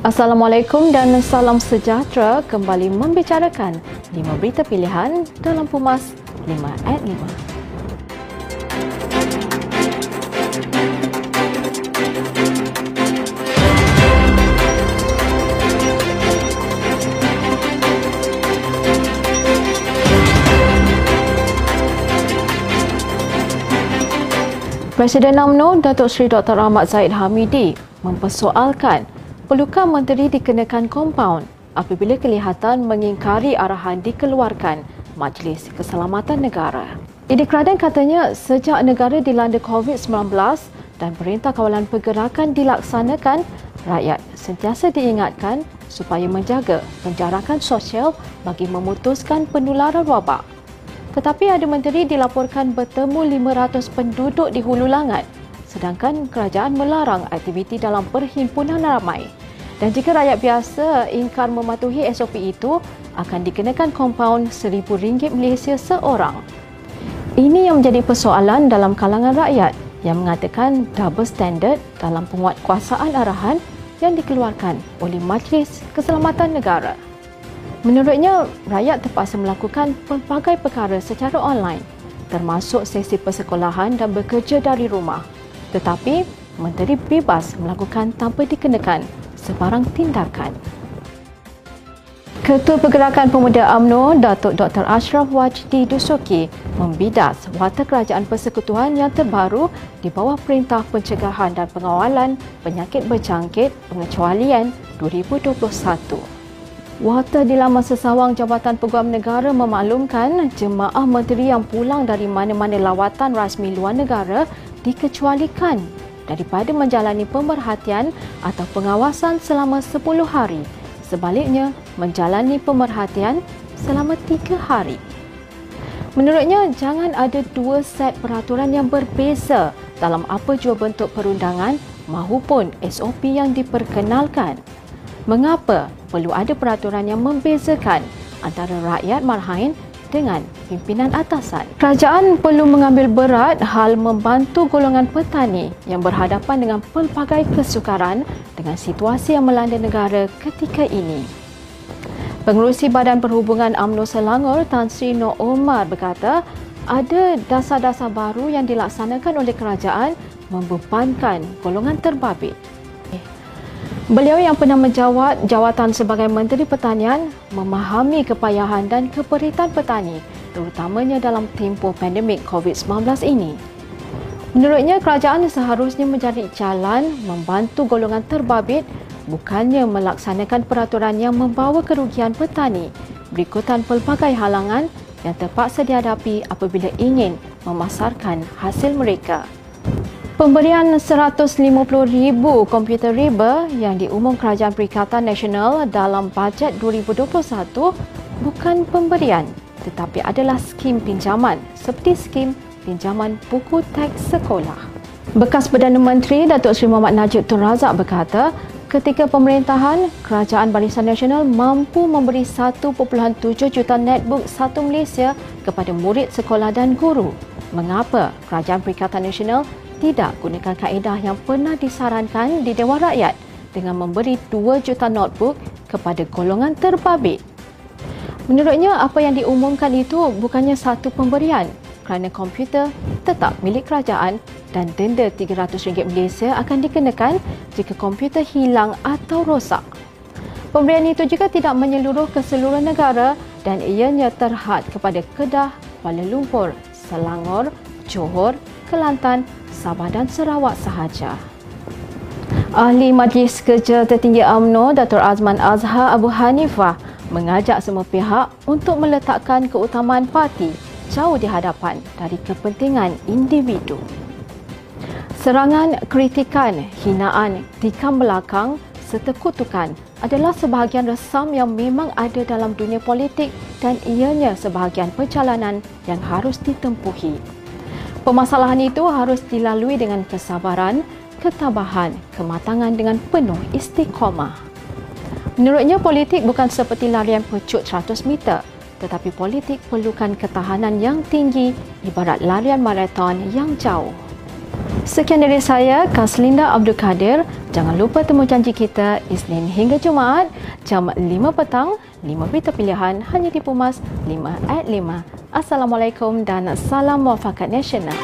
Assalamualaikum dan salam sejahtera kembali membicarakan 5 berita pilihan dalam Pumas 5 at 5. Presiden UMNO Datuk Seri Dr. Ahmad Zaid Hamidi mempersoalkan perlukah menteri dikenakan kompaun apabila kelihatan mengingkari arahan dikeluarkan Majlis Keselamatan Negara. Idi Kraden katanya sejak negara dilanda COVID-19 dan Perintah Kawalan Pergerakan dilaksanakan, rakyat sentiasa diingatkan supaya menjaga penjarakan sosial bagi memutuskan penularan wabak. Tetapi ada menteri dilaporkan bertemu 500 penduduk di Hulu Langat sedangkan kerajaan melarang aktiviti dalam perhimpunan ramai. Dan jika rakyat biasa ingkar mematuhi SOP itu, akan dikenakan kompaun RM1,000 Malaysia seorang. Ini yang menjadi persoalan dalam kalangan rakyat yang mengatakan double standard dalam penguatkuasaan arahan yang dikeluarkan oleh Majlis Keselamatan Negara. Menurutnya, rakyat terpaksa melakukan pelbagai perkara secara online termasuk sesi persekolahan dan bekerja dari rumah. Tetapi, menteri bebas melakukan tanpa dikenakan sebarang tindakan. Ketua Pergerakan Pemuda UMNO, Datuk Dr. Ashraf Wajdi Dusuki membidas watak kerajaan persekutuan yang terbaru di bawah Perintah Pencegahan dan Pengawalan Penyakit Berjangkit Pengecualian 2021. Water di laman sesawang Jabatan Peguam Negara memaklumkan jemaah menteri yang pulang dari mana-mana lawatan rasmi luar negara dikecualikan daripada menjalani pemerhatian atau pengawasan selama 10 hari. Sebaliknya, menjalani pemerhatian selama 3 hari. Menurutnya, jangan ada dua set peraturan yang berbeza dalam apa jua bentuk perundangan mahupun SOP yang diperkenalkan. Mengapa perlu ada peraturan yang membezakan antara rakyat marhain dengan pimpinan atasan. Kerajaan perlu mengambil berat hal membantu golongan petani yang berhadapan dengan pelbagai kesukaran dengan situasi yang melanda negara ketika ini. Pengerusi Badan Perhubungan UMNO Selangor Tan Sri Noh Omar berkata ada dasar-dasar baru yang dilaksanakan oleh kerajaan membebankan golongan terbabit Beliau yang pernah menjawat jawatan sebagai Menteri Pertanian memahami kepayahan dan keperitan petani terutamanya dalam tempoh pandemik COVID-19 ini. Menurutnya, kerajaan seharusnya mencari jalan membantu golongan terbabit bukannya melaksanakan peraturan yang membawa kerugian petani berikutan pelbagai halangan yang terpaksa dihadapi apabila ingin memasarkan hasil mereka. Pemberian 150,000 komputer riba yang diumum Kerajaan Perikatan Nasional dalam bajet 2021 bukan pemberian tetapi adalah skim pinjaman seperti skim pinjaman buku teks sekolah. Bekas Perdana Menteri Datuk Seri Muhammad Najib Tun Razak berkata, ketika pemerintahan, Kerajaan Barisan Nasional mampu memberi 1.7 juta netbook satu Malaysia kepada murid sekolah dan guru. Mengapa Kerajaan Perikatan Nasional tidak gunakan kaedah yang pernah disarankan di Dewan Rakyat dengan memberi 2 juta notebook kepada golongan terbabit. Menurutnya, apa yang diumumkan itu bukannya satu pemberian kerana komputer tetap milik kerajaan dan denda RM300 Malaysia akan dikenakan jika komputer hilang atau rosak. Pemberian itu juga tidak menyeluruh ke seluruh negara dan ianya terhad kepada Kedah, Kuala Lumpur, Selangor, Johor, Kelantan, Sabah dan Sarawak sahaja. Ahli Majlis Kerja Tertinggi UMNO Dr. Azman Azhar Abu Hanifah mengajak semua pihak untuk meletakkan keutamaan parti jauh di hadapan dari kepentingan individu. Serangan, kritikan, hinaan, tikam belakang serta kutukan adalah sebahagian resam yang memang ada dalam dunia politik dan ianya sebahagian perjalanan yang harus ditempuhi. Permasalahan itu harus dilalui dengan kesabaran, ketabahan, kematangan dengan penuh istiqomah. Menurutnya, politik bukan seperti larian pecut 100 meter, tetapi politik perlukan ketahanan yang tinggi ibarat larian maraton yang jauh. Sekian dari saya, Kaslinda Abdul Kadir. Jangan lupa temu janji kita Isnin hingga Jumaat jam 5 petang, 5 berita pilihan hanya di Pumas 5 at 5. Assalamualaikum dan salam muafakat nasional.